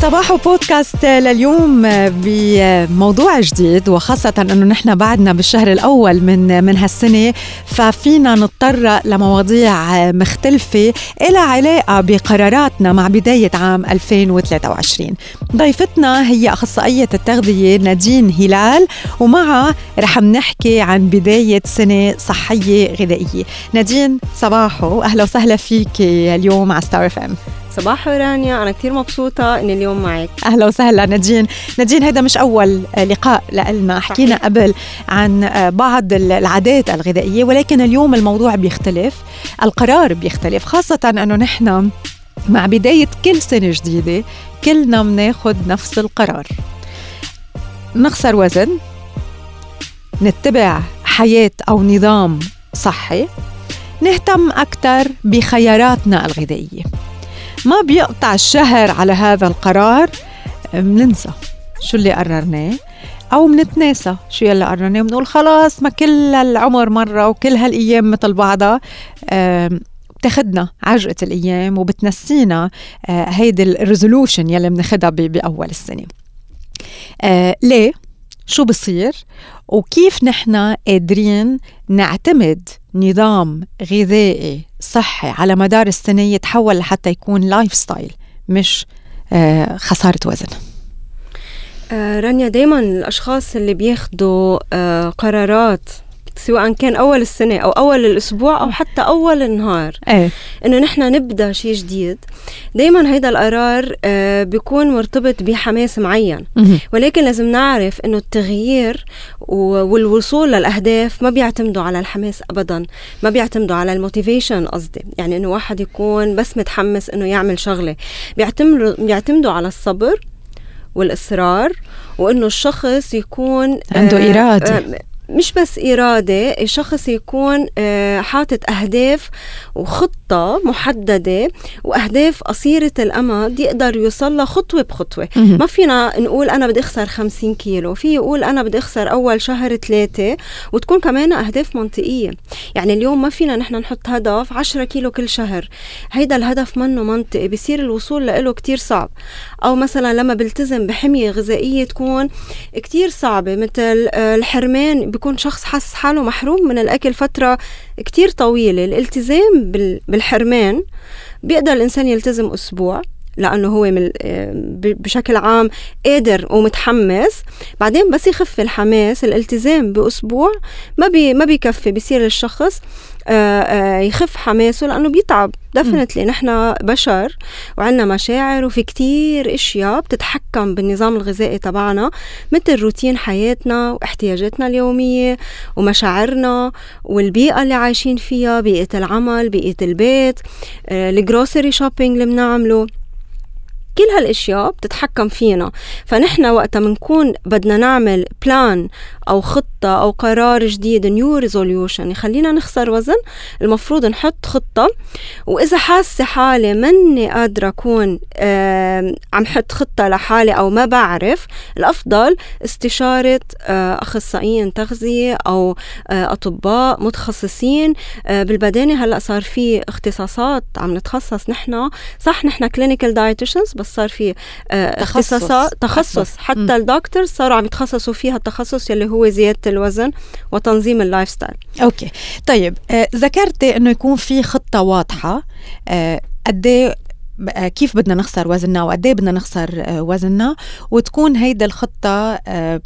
صباح بودكاست لليوم بموضوع جديد وخاصة أنه نحن بعدنا بالشهر الأول من من هالسنة ففينا نضطر لمواضيع مختلفة إلى علاقة بقراراتنا مع بداية عام 2023 ضيفتنا هي أخصائية التغذية نادين هلال ومعها رح نحكي عن بداية سنة صحية غذائية. نادين صباحو أهلا وسهلا فيك اليوم على ستار FM صباح رانيا أنا كثير مبسوطة إني اليوم معك. أهلا وسهلا نادين نادين هذا مش أول لقاء لنا حكينا قبل عن بعض العادات الغذائية ولكن اليوم الموضوع بيختلف القرار بيختلف خاصة أنه نحن مع بداية كل سنة جديدة كلنا بناخد نفس القرار. نخسر وزن نتبع حياة أو نظام صحي نهتم أكثر بخياراتنا الغذائية. ما بيقطع الشهر على هذا القرار بننسى شو اللي قررناه أو بنتناسى شو يلي قررناه بنقول خلاص ما كل العمر مرة وكل هالأيام مثل بعضها بتاخدنا عجقة الأيام وبتنسينا آه، هيدي الريزولوشن يلي بناخدها بأول السنة آه ليه؟ شو بصير؟ وكيف نحن قادرين نعتمد نظام غذائي صحي على مدار السنة يتحول لحتى يكون lifestyle مش آه، خسارة وزن؟ آه، رانيا دايما الأشخاص اللي بياخدوا آه، قرارات سواء كان أول السنة أو أول الأسبوع أو حتى أول النهار. إيه. إنه نحن نبدأ شيء جديد. دائما هيدا القرار آه، بيكون مرتبط بحماس معين. ولكن لازم نعرف إنه التغيير والوصول للأهداف ما بيعتمدوا على الحماس ابدا ما بيعتمدوا على الموتيفيشن قصدي. يعني إنه واحد يكون بس متحمس إنه يعمل شغلة. بيعتمدوا بيعتمدوا على الصبر والإصرار وإنه الشخص يكون عنده آه إرادة. آه مش بس إرادة الشخص يكون آه، حاطط أهداف وخطة محددة وأهداف قصيرة الأمد يقدر يوصل خطوة بخطوة. ما فينا نقول أنا بدي أخسر 50 كيلو في يقول أنا بدي أخسر أول شهر ثلاثة وتكون كمان أهداف منطقية. يعني اليوم ما فينا نحن نحط هدف 10 كيلو كل شهر. هيدا الهدف منه منطقي بصير الوصول له كتير صعب. أو مثلا لما بلتزم بحمية غذائية تكون كتير صعبة مثل آه، الحرمان بيكون شخص حس حاله محروم من الأكل فترة كتير طويلة. الالتزام بالحرمان. بيقدر الإنسان يلتزم أسبوع. لأنه هو بشكل عام قادر ومتحمس. بعدين بس يخف الحماس الالتزام بأسبوع ما بي ما بيكفي بصير الشخص آه، آه، يخف حماسه لأنه بيتعب. definitely نحن بشر وعندنا مشاعر وفي كتير أشياء بتتحكم بالنظام الغذائي تبعنا مثل روتين حياتنا واحتياجاتنا اليومية ومشاعرنا والبيئة اللي عايشين فيها بيئة العمل بيئة البيت آه، ال grocery shopping اللي بنعمله. كل هالأشياء بتتحكم فينا. فنحن وقتها بنكون بدنا نعمل plan أو خطة أو قرار جديد new resolution يخلينا نخسر وزن المفروض نحط خطة. وإذا حاسة حالي مني قادرة أكون عم حط خطة لحالي أو ما بعرف الأفضل استشارة آه، أخصائيين تغذية أو آه، أطباء متخصصين. آه، بالبدانه هلأ صار في اختصاصات عم نتخصص نحن. صح نحن clinical dietitians بس صار في اختصاصات تخصص. حتى الدكتور صاروا عم يتخصصوا فيها التخصص يلي هو زيادة الوزن وتنظيم ال lifestyle okay. طيب آه ذكرتي إنه يكون في خطة واضحة. آه قد إيه آه، كيف بدنا نخسر وزننا وقد إيه بدنا نخسر آه، وزننا وتكون هيدا الخطة آه،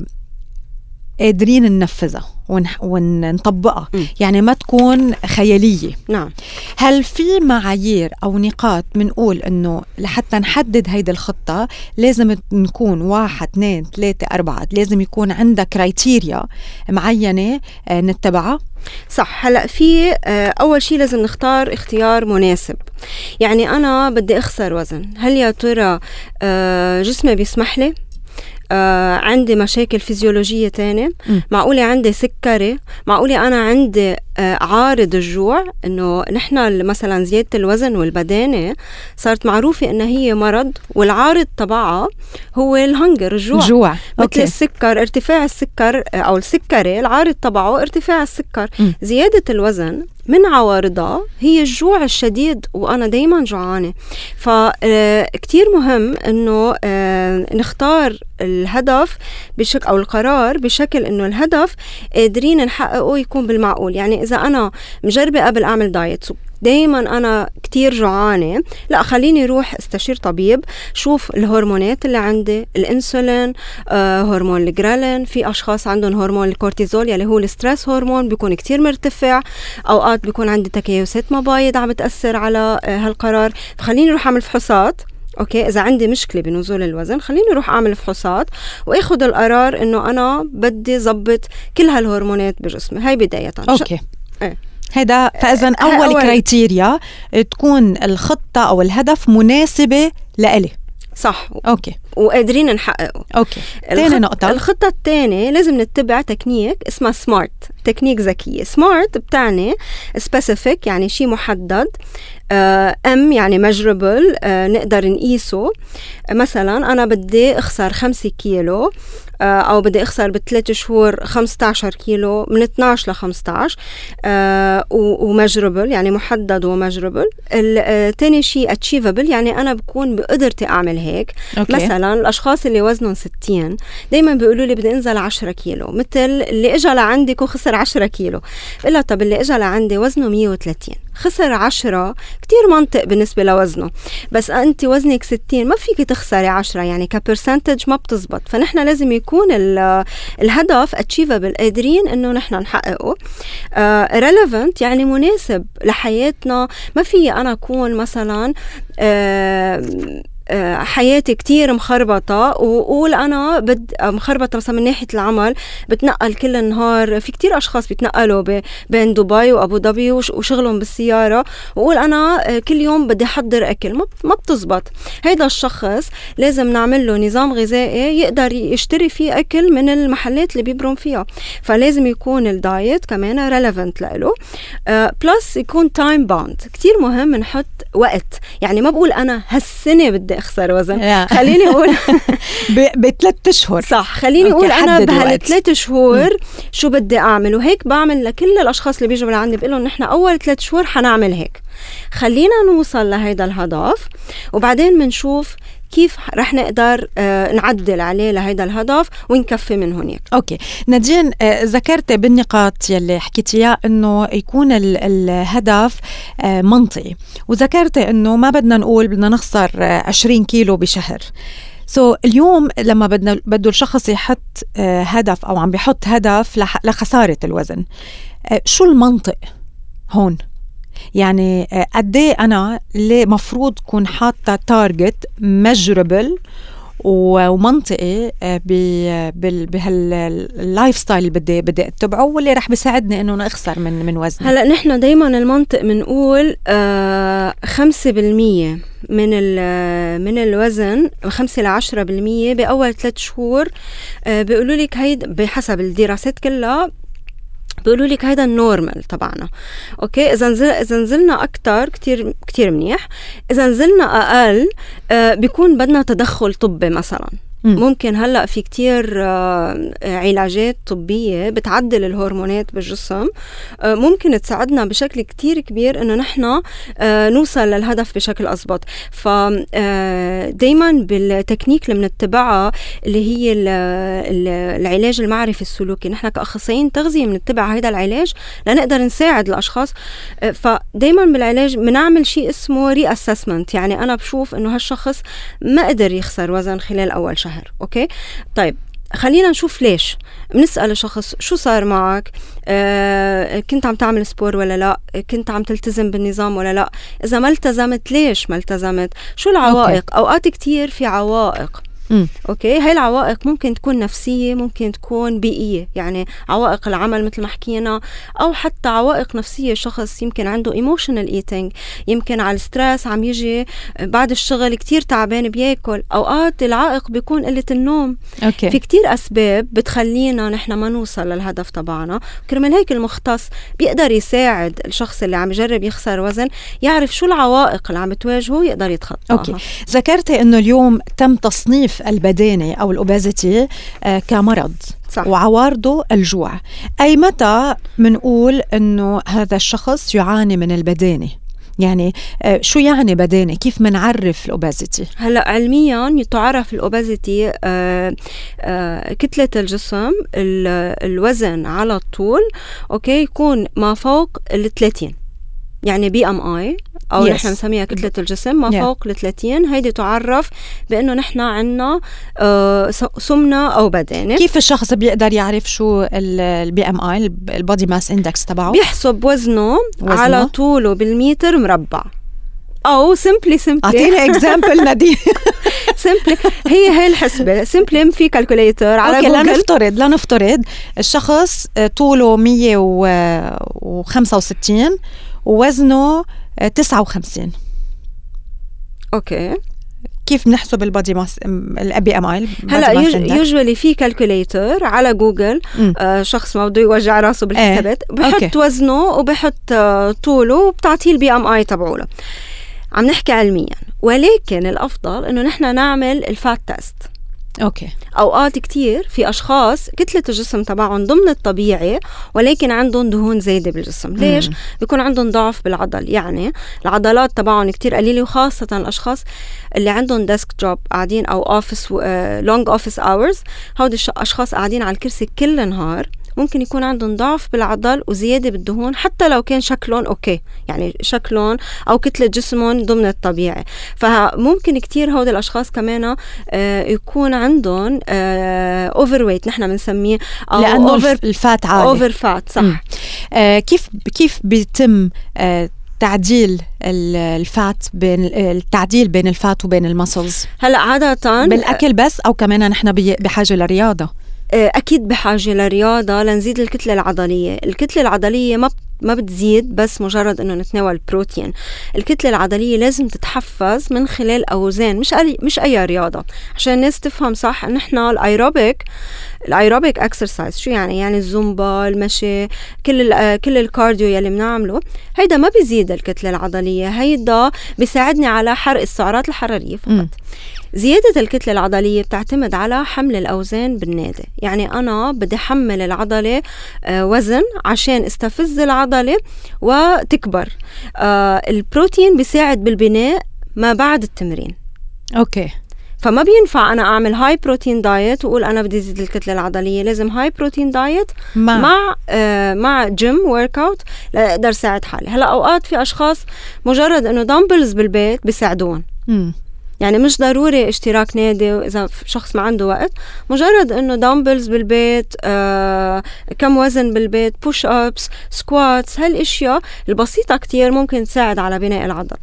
قادرين ننفذها. ونطبقها. يعني ما تكون خيالية. نعم. هل في معايير أو نقاط بنقول أنه لحتى نحدد هيدي الخطة لازم نكون واحد اثنين ثلاثة أربعة لازم يكون عندها criteria معينة آه، نتبعها؟ صح. هلأ في آه، أول شيء لازم نختار اختيار مناسب. يعني أنا بدي أخسر وزن. هل يا ترى آه، جسمي بيسمح لي؟ آه عندي مشاكل فيزيولوجية تانية. معقولة عندي سكري؟ معقولة أنا عندي آه عارض الجوع إنه نحن مثلا زيادة الوزن والبدانة صارت معروفة إنها هي مرض والعارض تبعها هو الهنجر الجوع. جوع مثل السكر ارتفاع السكر آه، أو السكري العارض تبعه ارتفاع السكر. م. زيادة الوزن من عوارضها هي الجوع الشديد وأنا دايما جوعانة. فكتير مهم إنه نختار الهدف بشكل أو القرار بشكل إنه الهدف قادرين نحققه يكون بالمعقول. يعني إذا أنا مجربة قبل أعمل diet دايما أنا كتير جوعانة. لا خليني أروح استشير طبيب شوف الهرمونات اللي عندي الإنسولين آه، هرمون الجرالين. في أشخاص عندهم هرمون الكورتيزول يلي هو ال stress hormone بيكون كتير مرتفع. أوقات بيكون عندي تكيسات مبايض عم بتاثر على آه، هالقرار. فخليني أروح أعمل فحوصات. okay إذا عندي مشكلة بنزول الوزن خليني أروح أعمل فحوصات وآخذ القرار إنه أنا بدي ظبط كل هالهرمونات بجسمي. هاي بداية. okay. إيه. هذا فاذا أول, أول. criteria تكون الخطة أو الهدف مناسبة لإلي. صح. okay. وقادرين نحققه. okay. ثاني نقطة. الخطة الثانية لازم نتبع تكنيك اسمها SMART technique ذكية. SMART بتعني specific يعني شيء محدد M يعني measurable نقدر نقيسه. مثلا أنا بدي أخسر خمسة كيلو آه، أو بدي أخسر بثلاث شهور 15 كيلو من 12 ل 15 و measurable يعني محدد و measurable ثاني شيء achievable يعني أنا بكون بقدرتي أعمل هيك. okay. مثلا الأشخاص اللي وزنهم 60 دائما بيقولوا لي بدي أنزل 10 كيلو مثل اللي اجى لعندك وخسر 10 كيلو. بقول طب اللي اجى لعندي وزنه 130 خسر 10 كتير منطق بالنسبة لوزنه. بس أنت وزنك 60 ما فيك تخسري 10 يعني ك percentage ما بتزبط. فنحن لازم يكون الهدف achievable قادرين إنه نحن نحققه. relevant uh, يعني مناسب لحياتنا. ما في أنا أكون مثلا uh, حياتي كتير مخربطة وقول أنا بد مخربطة مثلا من ناحية العمل بتنقل كل النهار في كتير أشخاص بيتنقلوا بين دبي وأبو ظبي وشغلهم بالسيارة وقول أنا كل يوم بدي أحضر أكل. ما بتزبط. هيدا الشخص لازم نعمل له نظام غذائي يقدر يشتري فيه أكل من المحلات اللي بيبرم فيها. فلازم يكون ال diet كمان relevant له plus يكون time bound كتير مهم نحط وقت. يعني ما بقول أنا هالسنة بدي أخسر وزن. خليني أقول بثلاث أشهر. صح خليني أقول أنا بهالثلاث شهور شو بدي أعمل وهيك بعمل لكل الأشخاص اللي بيجوا لعندي بقول لهم نحن أول ثلاث شهور حنعمل هيك. خلينا نوصل لهيدا الهدف وبعدين بنشوف كيف رح نقدر آه نعدل عليه لهيدا الهدف ونكفي من هناك. أوكي. نادين آه ذكرت بالنقاط يلي حكيتيها إنه يكون الهدف آه منطقي. وذكرت إنه ما بدنا نقول بدنا نخسر 20 آه، كيلو بشهر. so so, اليوم لما بدنا بده الشخص يحط هدف أو عم بيحط هدف لخسارة الوزن شو المنطق هون؟ يعني آه، قد إيه أنا اللي مفروض كون حاطة target measurable ومنطقي آه، بهال lifestyle اللي بدي بدي أتبعه واللي رح بيساعدني إنه أخسر من من وزني. هلأ نحن دائما المنطق بنقول آه 5% من من الوزن 5 ل 10% بأول ثلاث شهور. آه بيقولوا لك هيدا بحسب الدراسات كلها بيقولوا لك هيدا ال normal تبعنا. okay؟ إذا نزل إذا نزلنا أكثر كثير كثير منيح. إذا نزلنا أقل آه بيكون بدنا تدخل طبي مثلا. ممكن هلأ في كتير آه، علاجات طبية بتعدل الهرمونات بالجسم. آه، ممكن تساعدنا بشكل كتير كبير إنه نحن آه، نوصل للهدف بشكل اضبط ف دائما بالتكنيك اللي بنتبعها اللي هي العلاج المعرفي السلوكي. نحن كأخصائيين تغذية بنتبع هذا العلاج لنقدر نساعد الأشخاص. فدائما بالعلاج بنعمل شيء اسمه reassessment يعني أنا بشوف إنه هالشخص ما قدر يخسر وزن خلال أول شهر. شهر okay؟ طيب خلينا نشوف ليش. بنسأل الشخص شو صار معك؟ آه، كنت عم تعمل sport ولا لا؟ كنت عم تلتزم بالنظام ولا لا؟ إذا ما التزمت ليش ما التزمت؟ شو العوائق؟ okay. أوقات كتير في عوائق. مم. okay؟ هاي العوائق ممكن تكون نفسية ممكن تكون بيئية. يعني عوائق العمل مثل ما حكينا أو حتى عوائق نفسية. شخص يمكن عنده emotional eating يمكن على ال stress عم يجي بعد الشغل كتير تعبان بياكل. أوقات العائق بيكون قلة النوم. okay. في كتير أسباب بتخلينا نحن ما نوصل للهدف تبعنا. كرمال هيك المختص بيقدر يساعد الشخص اللي عم يجرب يخسر وزن يعرف شو العوائق اللي عم تواجهه يقدر يتخطاها. أوكي. ذكرتي إنه اليوم تم تصنيف العنف البدانة أو ال obesity آه، كمرض صح. وعوارضه الجوع. أي متى بنقول إنه هذا الشخص يعاني من البدانه يعني آه، شو يعني بدانه كيف منعرف ال obesity؟ هلا علميا تعرف ال obesity آه، كتلة الجسم الوزن على الطول okay يكون ما فوق ال 30 يعني BMI أو yes. نحن بنسميها كتلة الجسم ما yeah. فوق ال 30 هيدي تعرف بأنه نحن عندنا آه سمنة أو بدانة. كيف الشخص بيقدر يعرف شو ال B MI ال body mass index تبعه؟ بيحسب وزنه, وزنه. على طوله بالمتر مربع. أو simply simply اعطينا example نادين. simply هي هي الحسبة. simply في calculator على جوجل لنفترض لنفترض الشخص طوله 165 ووزنه 59 okay. كيف بنحسب ال body mass ال BMI؟ هلأ usually في calculator على جوجل آه شخص ما بده يوجع راسه بالحسابات إيه. بحط okay. وزنه وبحط آه طوله وبتعطيه ال BMI تبعوله. عم نحكي علميا ولكن الأفضل إنه نحن نعمل ال fat test. okay. أوقات كتير في أشخاص كتلة الجسم تبعهم ضمن الطبيعي ولكن عندهم دهون زايدة بالجسم. ليش؟ بيكون عندهم ضعف بالعضل. يعني العضلات تبعهم كتير قليلة وخاصة الأشخاص اللي عندهم desk job قاعدين أو office long office hours هودي الاشخاص قاعدين على الكرسي كل النهار ممكن يكون عندهم ضعف بالعضل وزيادة بالدهون حتى لو كان شكلهم okay. يعني شكلهم أو كتلة جسمهم ضمن الطبيعي فممكن كتير هود الأشخاص كمان آه، يكون عندهم أوفر ويت نحن بنسميه أو لأنه أوفر الفات عالي. أوفر فات صح آه كيف كيف بيتم آه تعديل الفات بين التعديل بين الفات وبين المسلز؟ هلأ عادة بالأكل بس أو كمان نحن بحاجة لرياضة؟ آه، أكيد بحاجة لرياضة لنزيد الكتلة العضلية. الكتلة العضلية ما ما بتزيد بس مجرد إنه نتناول بروتين. الكتلة العضلية لازم تتحفز من خلال أوزان مش أي مش أي رياضة. عشان الناس تفهم صح نحن الـ aerobic الـ aerobic exercise شو يعني؟ يعني الزومبا المشي كل كل الـ cardio يلي بنعمله. هيدا ما بيزيد الكتلة العضلية. هيدا بيساعدني على حرق السعرات الحرارية فقط. م. زيادة الكتلة العضلية بتعتمد على حمل الأوزان بالنادي. يعني أنا بدي حمل العضلة آه، وزن عشان استفز العضلة وتكبر. آه، البروتين بيساعد بالبناء ما بعد التمرين. okay. فما بينفع أنا أعمل high protein diet وأقول أنا بدي أزيد الكتلة العضلية. لازم high protein diet مع مع, آه مع gym workout لأقدر ساعد حالي. هلأ أوقات في أشخاص مجرد إنه dumbbells بالبيت بيساعدون. يعني مش ضروري اشتراك نادي إذا شخص ما عنده وقت. مجرد إنه dumbbells بالبيت آه، كم وزن بالبيت push ups squats هالأشياء البسيطة كتير ممكن تساعد على بناء العضل.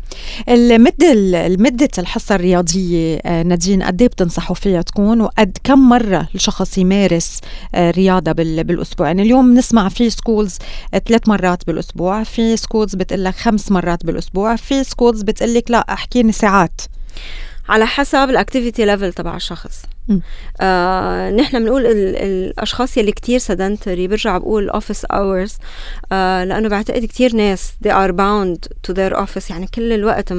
المدة المدة الحصة الرياضية آه، نادين قد إيه بتنصحوا فيها تكون؟ وقد كم مرة الشخص يمارس آه، رياضة بالأسبوع؟ يعني اليوم نسمع في schools ثلاث مرات بالأسبوع في schools بتقول لك خمس مرات بالأسبوع في schools بتقول لك لا احكيني ساعات. على حسب الـ activity level تبع الشخص. آه نحن بنقول الأشخاص يلي كتير sedentary برجع بقول office hours آه لأنه بعتقد كتير ناس they are bound to their office يعني كل الوقت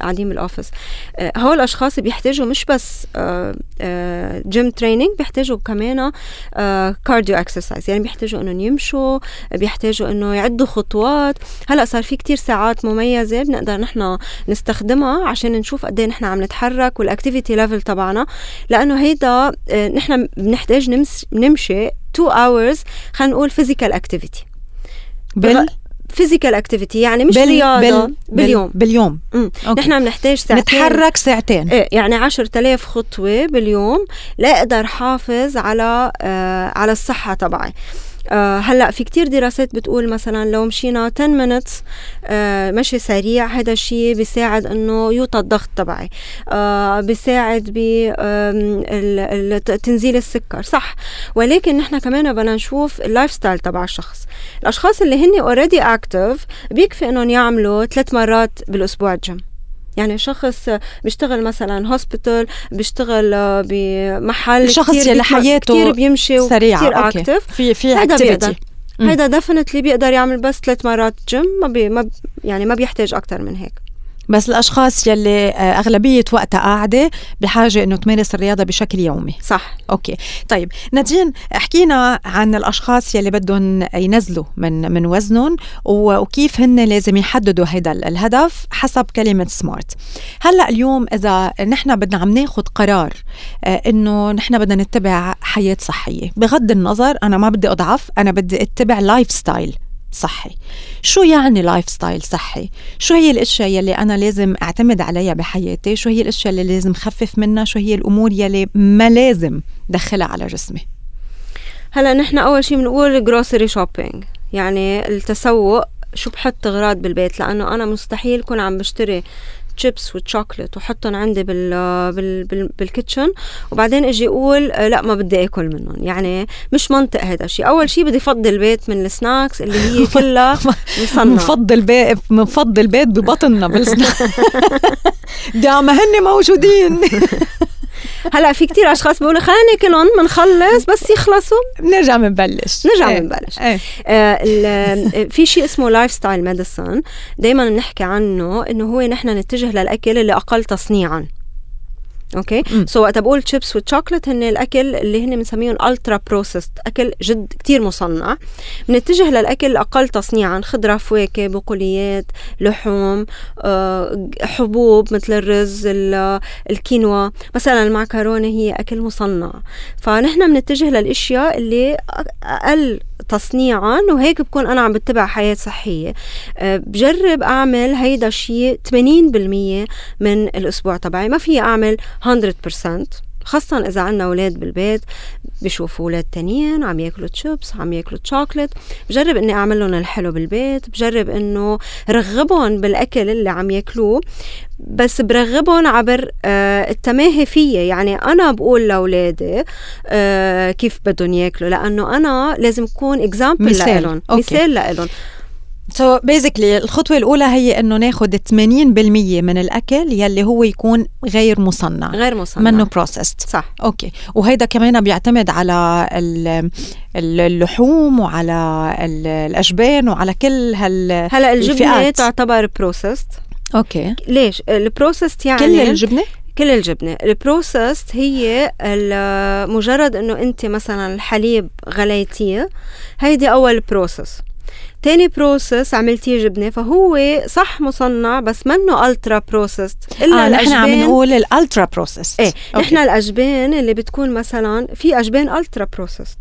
قاعدين بال office آه هول الأشخاص بيحتاجوا مش بس آه آه gym training بيحتاجوا كمان آه cardio exercise يعني بيحتاجوا إنهم يمشوا بيحتاجوا إنه يعدوا خطوات. هلأ صار في كتير ساعات مميزة بنقدر نحن نستخدمها عشان نشوف قد إيه نحن عم نتحرك وال activity level تبعنا. لأنه إنه هيدا آه، نحن بنحتاج نمشي 2 hours خلينا نقول physical activity. بال؟ physical activity يعني مش بال رياضة بال باليوم. باليوم. نحن بنحتاج ساعتين. نتحرك ساعتين. إيه يعني 10000 خطوة باليوم لاقدر حافظ على آه على الصحة تبعي. آه هلا في كتير دراسات بتقول مثلا لو مشينا 10 minutes آه مشي سريع هذا الشيء بيساعد إنه يوطى الضغط تبعي. آه بيساعد بتنزيل السكر صح. ولكن نحن كمان بدنا نشوف الـ lifestyle تبع الشخص. الأشخاص اللي هن already active بيكفي إنهم يعملوا ثلاث مرات بالأسبوع جيم يعني شخص بيشتغل مثلا hospital بيشتغل بمحل الشخص اللي حياته كثير بيمشي سريعة. كثير active في في activity هيدا definitely بيقدر يعمل بس ثلاث مرات جيم ما, بي ما يعني ما بيحتاج أكثر من هيك. بس الأشخاص يلي آه، أغلبية وقتها قاعدة بحاجة إنه تمارس الرياضة بشكل يومي. صح. okay. طيب نادين حكينا عن الأشخاص يلي بدهم ينزلوا من من وزنهم وكيف هن لازم يحددوا هذا الهدف حسب كلمة SMART هلأ اليوم إذا نحن بدنا عم ناخذ قرار آه، إنه نحن بدنا نتبع حياة صحية بغض النظر أنا ما بدي أضعف أنا بدي أتبع lifestyle صحي. شو يعني lifestyle صحي؟ شو هي الأشياء يلي أنا لازم أعتمد عليها بحياتي؟ شو هي الأشياء اللي لازم خفف منها؟ شو هي الأمور يلي ما لازم دخلها على جسمي؟ هلا نحن أول شيء بنقول grocery shopping يعني التسوق شو بحط اغراض بالبيت؟ لأنه أنا مستحيل كون عم بشتري chips و chocolate وحطهم عندي بال بال بال بال kitchen وبعدين أجي أقول آه، لا ما بدي أكل منهم. يعني مش منطق هذا الشيء أول شيء بدي فضي البيت من الـ snacks اللي هي كلها مصنعه بنفضي بيت بنفضي البيت ببطننا بال snacks. دام هن موجودين. هلا في كتير أشخاص بيقولوا خلينا ناكلهم بنخلص بس يخلصوا. بنرجع بنبلش نرجع إيه. بنبلش إيه. آه في شيء اسمه lifestyle medicine دائما بنحكي عنه إنه هو نحن نتجه للأكل اللي أقل تصنيعا. okay? so وقت بقول chips وال chocolate هن الأكل اللي هن بنسميهم ultra processed أكل جد كتير مصنع. بنتجه للأكل الاقل تصنيعا خضرة فواكه بقوليات لحوم أه حبوب مثل الرز الكينوا. مثلا المعكرونة هي أكل مصنع. فنحن بنتجه للأشياء اللي أقل تصنيعا وهيك بكون أنا عم بتبع حياة صحية. أه بجرب أعمل هيدا الشيء 80% من الأسبوع تبعي. ما في أعمل 100% خاصة إذا عنا أولاد بالبيت بشوفوا أولاد تانيين عم ياكلوا تشيبس عم ياكلوا تشوكلت بجرب إني أعمل لهم الحلو بالبيت بجرب إنه رغبهم بالأكل اللي عم ياكلوه بس برغبهم عبر آه التماهي فيي. يعني أنا بقول لأولادي آه كيف بدهم ياكلوا لأنه أنا لازم أكون example لهم مثال لهم so so basically الخطوة الأولى هي إنه ناخذ 80% من الأكل يلي هو يكون غير مصنع غير مصنع. منه processed صح. okay. وهيدا كمان بيعتمد على اللحوم وعلى الأجبان وعلى كل هال هلا الجبنة تعتبر processed okay. ليش؟ الـ processed يعني كل الجبنة؟ كل الجبنة. الـ processed هي مجرد إنه أنت مثلا الحليب غليتيه. هيدي أول process تاني process عملتيه جبنه فهو صح مصنع بس منه ultra processed إلا آه نحن عم نقول الـ ultra processed إيه نحن الأجبان اللي بتكون مثلا في أجبان ultra processed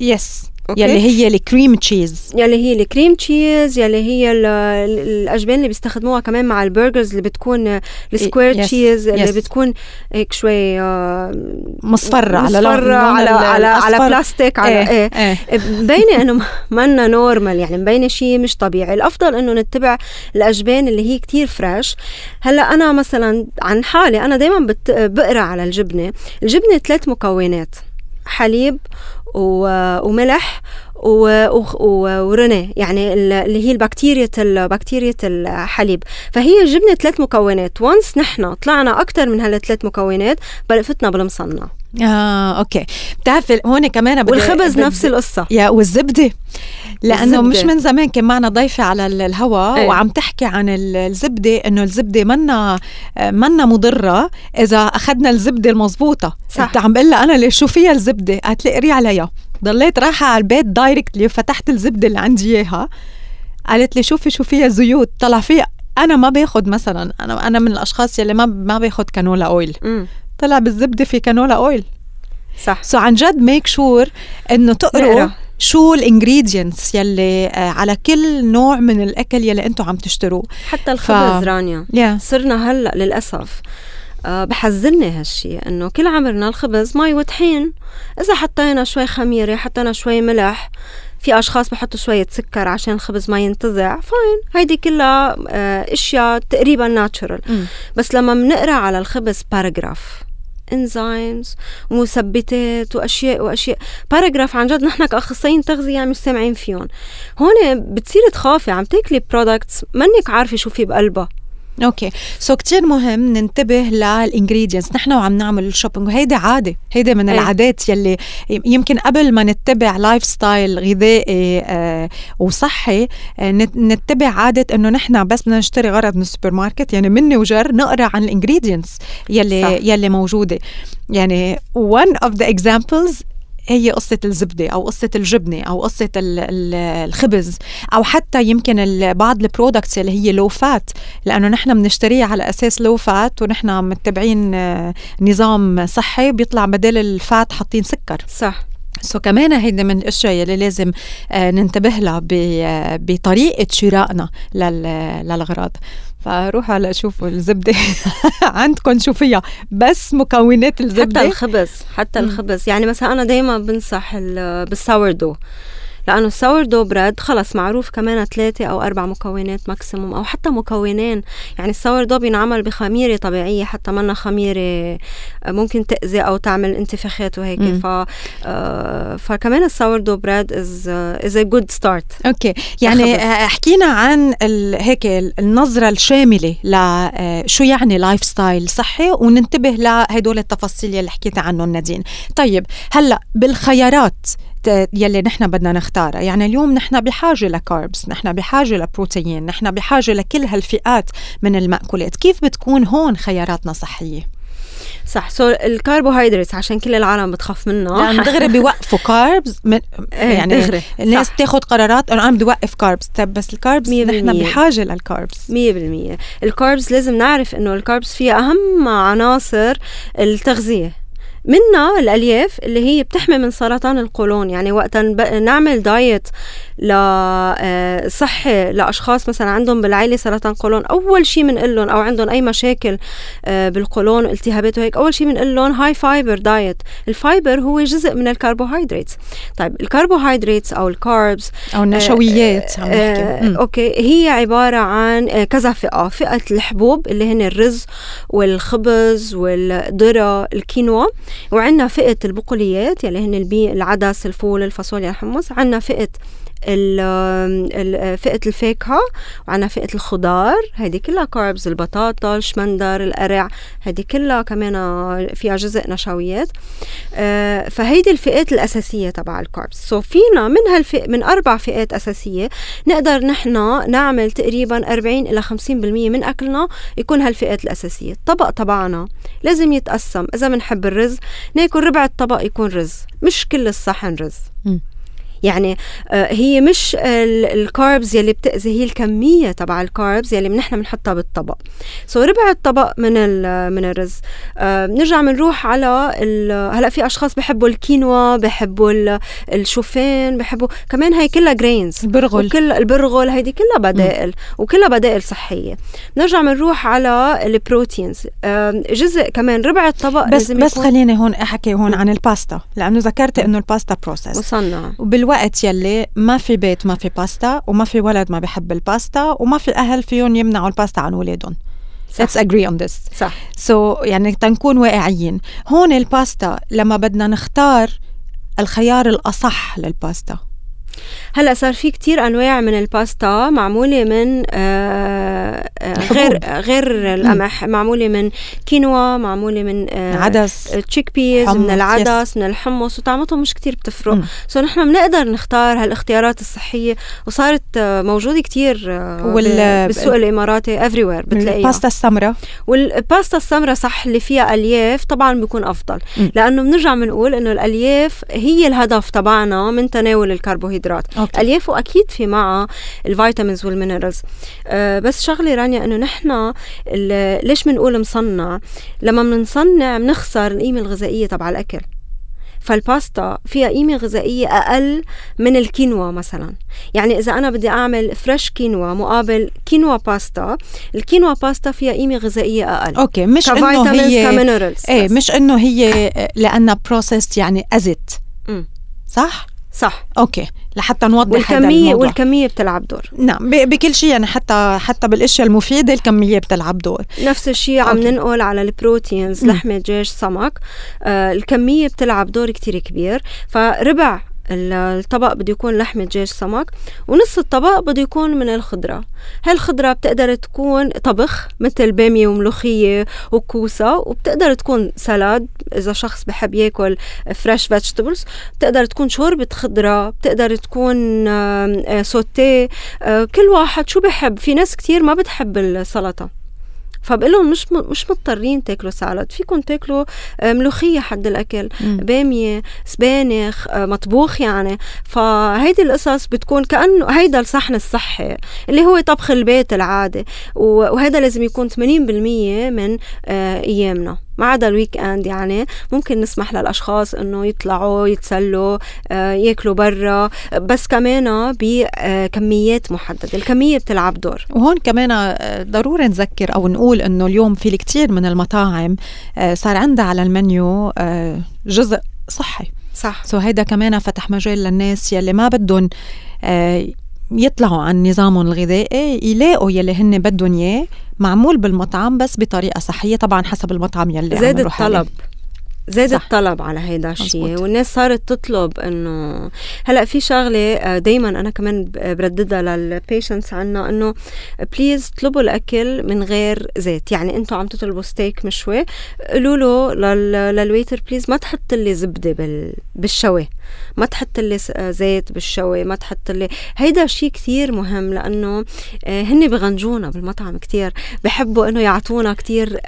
yes okay. يلي هي الـ cream cheese يلي هي الـ cream cheese يلي هي الأجبان اللي بيستخدموها كمان مع الـ burgers اللي بتكون ال square cheese اللي يس. بتكون هيك شوي آه، مصفرة على مصفرة على على على بلاستيك على إيه, إيه. إيه. مبينة إنه منا normal يعني مبينة شيء مش طبيعي الأفضل إنه نتبع الأجبان اللي هي كتير fresh هلأ أنا مثلا عن حالي أنا دائما بقرأ على الجبنة الجبنة ثلاث مكونات حليب وملح ورنيه يعني اللي هي البكتيريا بكتيريا الحليب. فهي جبنة ثلاث مكونات. once نحن طلعنا أكثر من هالثلاث مكونات بلفتنا بالمصنع. آه okay. بتعرفي هون كمان بدي والخبز بدي نفس القصة. يا والزبدة. لأنه مش من زمان كان معنا ضيفة على الهواء إيه. وعم تحكي عن الزبدة إنه الزبدة منا منا مضرة إذا أخذنا الزبدة المضبوطه صح. عم بقول أنا ليش؟ شو فيها الزبدة؟ قالت لي قري عليها. ضليت رايحة على البيت directly فتحت الزبدة اللي عندي إياها. قالت لي شوفي شو فيها زيوت. طلع فيها أنا ما باخذ مثلا أنا أنا من الأشخاص يلي ما ما باخذ canola oil م. طلع بالزبدة في canola oil صح. so عن جد make sure إنه تقروا شو ال ingredients يلي آه، على كل نوع من الأكل يلي أنتم عم تشتروه. حتى الخبز ف... رانيا. Yeah. صرنا هلأ للأسف. أه بحزني هالشي إنه كل عمرنا الخبز مي وطحين. إذا حطينا شوي خميرة حطينا شوي ملح في أشخاص بحطوا شوية سكر عشان الخبز ما ينتزع فاين هيدي كلها آه، أشياء تقريبا natural بس لما بنقرأ على الخبز paragraph enzymes ومثبتات وأشياء وأشياء. paragraph عن جد نحن كأخصائيين تغذية يعني مش سامعين فيهم. هون بتصير تخافي عم تاكلي products منك عارفة شو في بقلبها. okay. So كتير مهم ننتبه لل ingredients نحن وعم نعمل ال shopping وهيدي عادة. هيدي من أي. العادات يلي يمكن قبل ما نتبع lifestyle غذائي آه وصحي آه نتبع عادة إنه نحن بس بدنا نشتري غرض من السوبر ماركت يعني مني وجر نقرأ عن ال ingredients يلي صح. يلي موجودة. يعني one of the examples هي قصة الزبدة أو قصة الجبنة أو قصة الخبز أو حتى يمكن بعض ال products اللي هي low fat لأنه نحن بنشتريها على أساس low fat ونحن متبعين آه، نظام صحي بيطلع بدل ال fat حاطين سكر. صح. so كمان هيدا من الأشياء يلي لازم آه، ننتبه لها آه، بطريقة شرائنا للاغراض فروح هلا شوفوا الزبدة. عندكم شو فيها بس مكونات الزبدة. حتى الخبز حتى الخبز. يعني مثلا أنا دائما بنصح بال sourdough. لأنه ال sourdough bread خلص معروف كمان ثلاثة أو أربع مكونات maximum أو حتى مكونين. يعني ال sourdough بينعمل بخميرة طبيعية حتى منا خميرة ممكن تأذي أو تعمل انتفاخات وهيك. ف آه فكمان ال sourdough bread is is a good start okay. يعني آه، حكينا عن هيك النظرة الشاملة لشو آه، يعني lifestyle صحي وننتبه لهدول التفاصيل اللي حكيت عنهم نادين. طيب هلأ بالخيارات. يلي نحن بدنا نختارها يعني اليوم نحن بحاجة ل carbs نحن بحاجة لبروتين نحن بحاجة لكل هالفئات من المأكولات. كيف بتكون هون خياراتنا صحية؟ صح so الكربوهيدرات عشان كل العالم بتخاف منه يعني دغري بيوقفوا carbs من إيه، يعني دغري الناس تاخذ قرارات إنه أنا بدي اوقف carbs طيب بس ال carbs نحن بحاجة لل carbs 100% ال carbs لازم نعرف إنه ال carbs فيها أهم عناصر التغذية. منها الألياف اللي هي بتحمي من سرطان القولون. يعني وقت نعمل diet الصحي آه، لأشخاص مثلا عندهم بالعائله سرطان قولون أول شيء بنقول لهم أو عندهم أي مشاكل آه، بالقولون التهابات وهيك أول شيء بنقول لهم high fiber diet ال fiber هو جزء من الكربوهيدرات. طيب الكربوهيدرات أو ال carbs أو النشويات آه آه okay هي عبارة عن كذا فئة. فئة الحبوب اللي هن الرز والخبز والذرة الكينوا وعندنا فئة البقوليات يلي هن العدس الفول الفاصوليا الحمص. عندنا فئة فئة الفاكهة وعنا فئة الخضار. هيدي كلها carbs البطاطا الشمندر القرع. هيدي كلها كمان فيها جزء نشويات. آه، فهيدي الفئات الأساسية تبع ال carbs so فينا من هالفئ من أربع فئات أساسية نقدر نحن نعمل تقريبا 40 إلى 50% من أكلنا يكون هالفئات الأساسية. الطبق تبعنا لازم يتقسم. إذا بنحب الرز ناكل ربع الطبق يكون رز مش كل الصحن رز. يعني آه، هي مش ال carbs يلي بتأذي هي الكمية تبع ال carbs يلي نحن بنحطها بالطبق. so ربع الطبق من من الرز. آه، بنرجع بنروح على هلأ في أشخاص بحبوا الكينوا بحبوا الشوفان بحبوا كمان هي كلها grains البرغل. وكل البرغل هيدي كلها بدائل. م. وكلها بدائل صحية. بنرجع بنروح على ال proteins جزء كمان ربع الطبق بس بس خليني هون أحكي هون عن الباستا لأنه ذكرت إنه الباستا processed مصنع. الوقت يلي ما في بيت ما في باستا وما في ولد ما بحب الباستا وما في أهل فيهم يمنعوا الباستا عن أولادهم Let's agree on this. صح. So, يعني تنكون واقعيين. هون الباستا لما بدنا نختار الخيار الأصح للباستا هلا صار في كتير أنواع من الباستا معمولة من آه، غير غير القمح معمولة من كينوا معمولة من آه عدس. chickpeas من العدس. من الحمص وطعمتهم مش كتير بتفرق. so نحن بنقدر نختار هالاختيارات الصحية وصارت آه، موجودة كتير آه، وال... بالسوق الاماراتي everywhere بتلاقيها. الباستا السمراء. والباستا السمراء صح اللي فيها ألياف طبعا بيكون أفضل. م. لأنه بنرجع بنقول إنه الألياف هي الهدف تبعنا من تناول الكربوهيدرات. الالياف وأكيد في معها ال vitamins وال minerals. آه بس شغلة رانيا إنه نحن ليش بنقول مصنع؟ لما بنصنع بنخسر القيمة الغذائية تبع الأكل. فالباستا فيها قيمة غذائية أقل من الكينوا مثلا. يعني إذا أنا بدي أعمل fresh كينوا مقابل كينوا باستا الكينوا باستا فيها قيمة غذائية أقل. أوكي مش إنه هي إيه مش إنه هي لأنها process يعني processed صح؟ صح. أوكي. لحتى نوضح والكمية والكمية بتلعب دور. نعم بكل شيء يعني حتى حتى بالأشياء المفيدة الكمية بتلعب دور. نفس الشيء عم ننقل على البروتينز لحمة دجاج سمك. آه الكمية بتلعب دور كتير كبير. فربع الطبق بده يكون لحمة دجاج سمك ونص الطبق بده يكون من الخضرة. هالخضرة بتقدر تكون طبخ مثل بامية وملوخية وكوسة وبتقدر تكون salad إذا شخص بحب ياكل fresh vegetables بتقدر تكون شوربة خضرة بتقدر تكون sauté آه، كل واحد شو بحب. في ناس كتير ما بتحب السلطة. فبقول لهم مش مش مضطرين تاكلوا salad فيكم تاكلوا آه، ملوخية حد الأكل. مم. بامية سبانخ آه، مطبوخ يعني. فهيدي القصص بتكون كأنه هيدا الصحن الصحي اللي هو طبخ البيت العادي. وهذا لازم يكون 80% من آه، أيامنا. ما عدا ال weekend يعني ممكن نسمح للأشخاص إنه يطلعوا يتسلوا آه، ياكلوا برا. بس كمان بكميات محددة. الكمية بتلعب دور. وهون كمان آه، ضروري نذكر أو نقول إنه اليوم في الكثير من المطاعم آه، صار عندها على المنيو جزء صحي. صح. so هيدا كمان فتح مجال للناس يلي ما بدهم يطلعوا عن نظامهم الغذائي يلاقوا يلي هن بدهم إياه معمول بالمطعم بس بطريقة صحية طبعا حسب المطعم يلي زاد الطلب. زاد صح. الطلب على هيدا الشيء والناس صارت تطلب إنه هلأ في شغلة آه، دائما أنا كمان برددها لل patients عنا إنه please اطلبوا الأكل من غير زيت. يعني أنتم عم تطلبوا ستيك مشوي قولوا له لل waiter please ما تحط لي زبدة بالشوي. ما تحط لي آه، زيت بالشوي ما تحط لي. هيدا شيء كثير مهم لأنه آه، هن بغنجونا بالمطعم كثير بحبوا إنه يعطونا كثير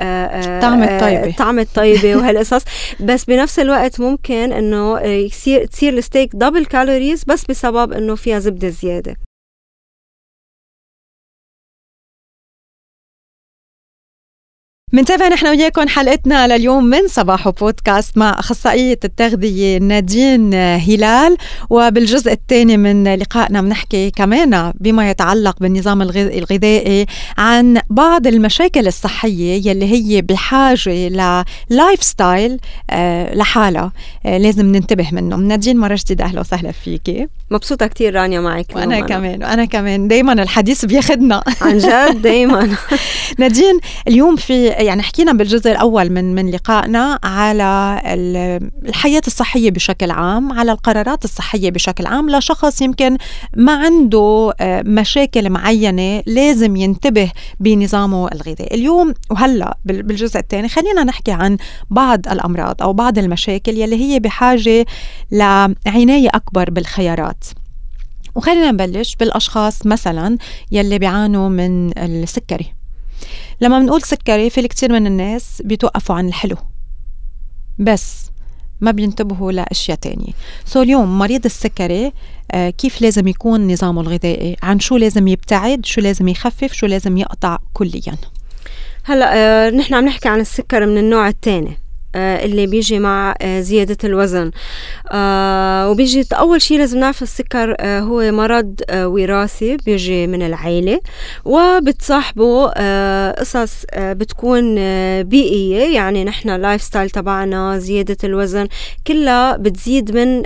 طعم الطيبة. طعم الطيبة وهالقصص. بس بنفس الوقت ممكن إنه يصير تصير ال steak double calories بس بسبب إنه فيها زبدة زيادة. منتابع نحن وياكم حلقتنا لليوم من صباح بودكاست مع أخصائية التغذية نادين هلال وبالجزء الثاني من لقائنا بنحكي كمان بما يتعلق بالنظام الغذائي عن بعض المشاكل الصحية يلي هي بحاجة ل lifestyle لحالها آه، لازم ننتبه منه. نادين مرة جديدة أهلا وسهلا فيكي. مبسوطة كتير رانيا معك وأنا أنا. كمان وأنا كمان. دايما الحديث بياخدنا. عن جد دايما. نادين اليوم في يعني حكينا بالجزء الأول من من لقائنا على الحياة الصحية بشكل عام على القرارات الصحية بشكل عام. لشخص يمكن ما عنده آه، مشاكل معينة لازم ينتبه بنظامه الغذائي. اليوم وهلأ بالجزء الثاني خلينا نحكي عن بعض الأمراض أو بعض المشاكل يلي هي بحاجة لعناية أكبر بالخيارات. وخلينا نبلش بالأشخاص مثلا يلي بيعانوا من السكري. لما بنقول سكري في الكثير من الناس بيتوقفوا عن الحلو. بس ما بينتبهوا لأشياء تانية. so اليوم مريض السكري آه كيف لازم يكون نظامه الغذائي؟ عن شو لازم يبتعد؟ شو لازم يخفف؟ شو لازم يقطع كليا؟ هلا آه نحن عم نحكي عن السكر من النوع الثاني اللي بيجي مع آه، زيادة الوزن. آه، وبيجي أول شيء لازم نعرف السكر هو مرض وراثي بيجي من العيلة وبتصاحبه قصص بتكون بيئية. يعني نحن ال lifestyle تبعنا زيادة الوزن كلها بتزيد من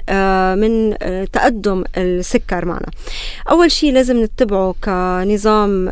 من تقدم السكر معنا. أول شيء لازم نتبعه كنظام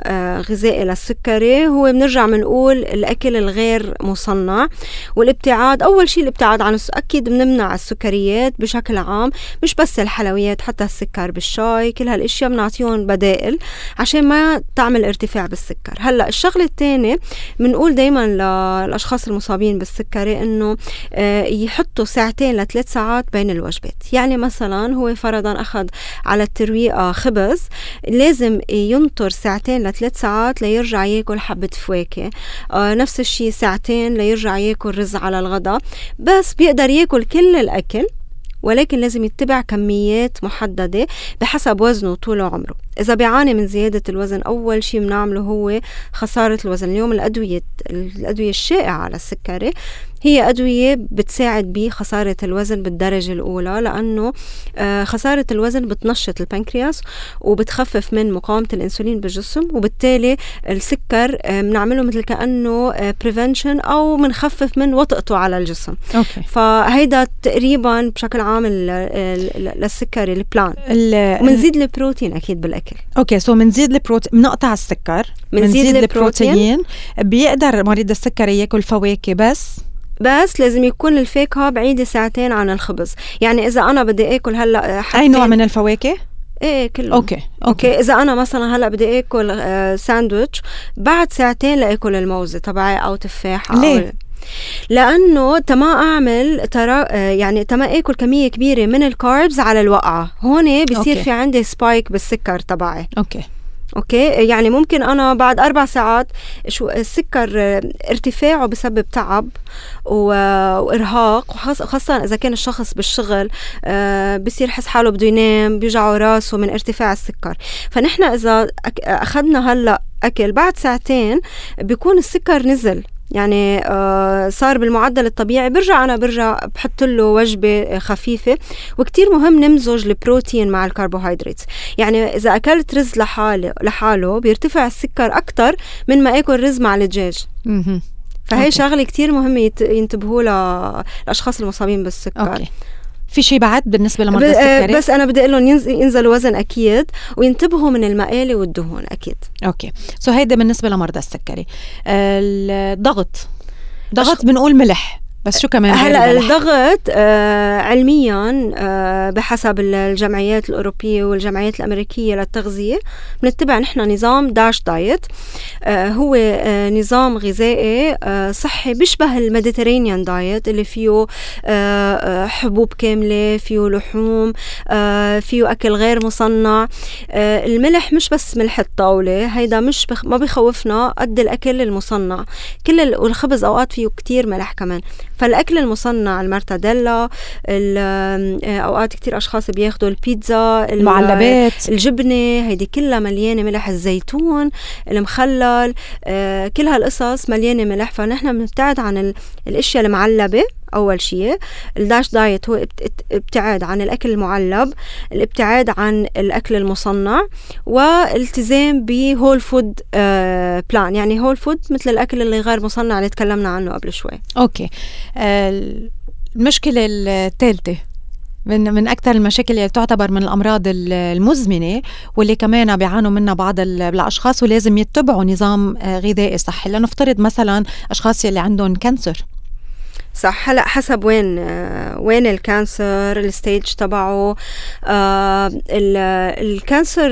غذائي للسكري. هو بنرجع بنقول الأكل الغير مصنع والابتعاد الابتعاد أول شيء الابتعاد عن أكيد بنمنع السكريات بشكل عام مش بس الحلويات حتى السكر بالشاي كل هالأشياء بنعطيهم بدائل عشان ما تعمل ارتفاع بالسكر. هلأ الشغلة الثانية بنقول دائما للأشخاص المصابين بالسكري إنه آه، يحطوا ساعتين لثلاث ساعات بين الوجبات. يعني مثلا هو فرضا أخذ على الترويقة خبز لازم ينطر ساعتين لثلاث ساعات ليرجع ياكل حبة فواكه. آه، نفس الشيء ساعتين ليرجع ياكل رز على الغداء. الغداء بس بيقدر ياكل كل الأكل ولكن لازم يتبع كميات محددة بحسب وزنه وطول عمره. إذا بيعاني من زيادة الوزن أول شيء بنعمله هو خسارة الوزن. اليوم الأدوية الأدوية الشائعة على السكري هي أدوية بتساعد بخسارة الوزن بالدرجة الأولى لأنه آه، خسارة الوزن بتنشط البنكرياس وبتخفف من مقاومة الأنسولين بالجسم وبالتالي السكر آه، بنعمله مثل كأنه prevention آه، أو بنخفف من وطئته على الجسم. okay. فهيدا تقريبا بشكل عام للسكري ال plan ومنزيد البروتين أكيد بالأكل okay so منزيد البروتين بنقطع السكر. منزيد البروتين. بيقدر مريض السكري ياكل فواكه بس. بس لازم يكون الفاكهه بعيده ساعتين عن الخبز. يعني إذا أنا بدي آكل هلأ أي نوع من الفواكه؟ إيه كله okay okay. إذا أنا مثلا هلأ بدي آكل آه ساندويتش بعد ساعتين لآكل الموزة تبعي أو تفاحه ليه؟ أو لأنه تما أعمل ترى آه، يعني تما آكل كمية كبيرة من ال carbs على الوقعة. هون بصير okay. في عندي spike بالسكر تبعي. okay. أوكي؟ يعني ممكن أنا بعد أربع ساعات شو السكر آه، ارتفاعه بسبب تعب وإرهاق وخاص- خاصة إذا كان الشخص بالشغل آه، بصير يحس حاله بده ينام بيوجعه راسه من ارتفاع السكر. فنحن إذا أخذنا هلأ أكل بعد ساعتين بيكون السكر نزل. يعني آه صار بالمعدل الطبيعي. برجع أنا برجع بحط له وجبة خفيفة. وكتير مهم نمزج البروتين مع الكربوهيدرات. يعني إذا أكلت رز لحاله لحاله بيرتفع السكر أكثر من ما اكل رز مع الدجاج. فهي okay. شغلة كتير مهمة ينتبهوا لها الاشخاص المصابين بالسكر. okay. في شيء بعد بالنسبة لمرضى آه، السكري؟ بس أنا بدي أقول لهم ينز- ينزلوا وزن أكيد وينتبهوا من المقالي والدهون أكيد. okay. so هيدا بالنسبة لمرضى السكري. الضغط ضغط. بنقول ملح. بس شو كمان هلا؟ الضغط آه علميا آه بحسب الجمعيات الأوروبية والجمعيات الأمريكية للتغذية بنتبع نحن نظام DASH diet آه هو آه نظام غذائي آه صحي بيشبه ال Mediterranean diet اللي فيه آه آه حبوب كاملة فيه لحوم آه فيه أكل غير مصنع آه الملح مش بس ملح الطاولة هيدا مش بخ ما بخوفنا قد الأكل المصنع كل ال- والخبز أوقات فيه كتير ملح كمان فالأكل المصنع المرتديلا ال- آه، أوقات كتير أشخاص بياخدوا البيتزا ال- المعلبات. الجبنة هيدي كلها مليانة ملح الزيتون المخلل آه كل هالقصص مليانة ملح. فنحن بنبتعد عن ال- الأشياء المعلبة. أول شيء. ال DASH diet هو ابت- ابت- ابتعاد عن الأكل المعلب الابتعاد عن الأكل المصنع والتزام ب whole food plan يعني whole food مثل الأكل اللي غير مصنع اللي تكلمنا عنه قبل شوي. okay. آه، المشكلة الثالثة من من أكثر المشاكل اللي تعتبر من الأمراض ال- المزمنة واللي كمان بيعانوا منها بعض ال- الاشخاص ولازم يتبعوا نظام آه، غذائي صحي. لنفترض مثلا أشخاص اللي عندهم cancer صح؟ هلا حسب وين آه، وين ال cancer ال stage تبعه. آه ال- ال cancer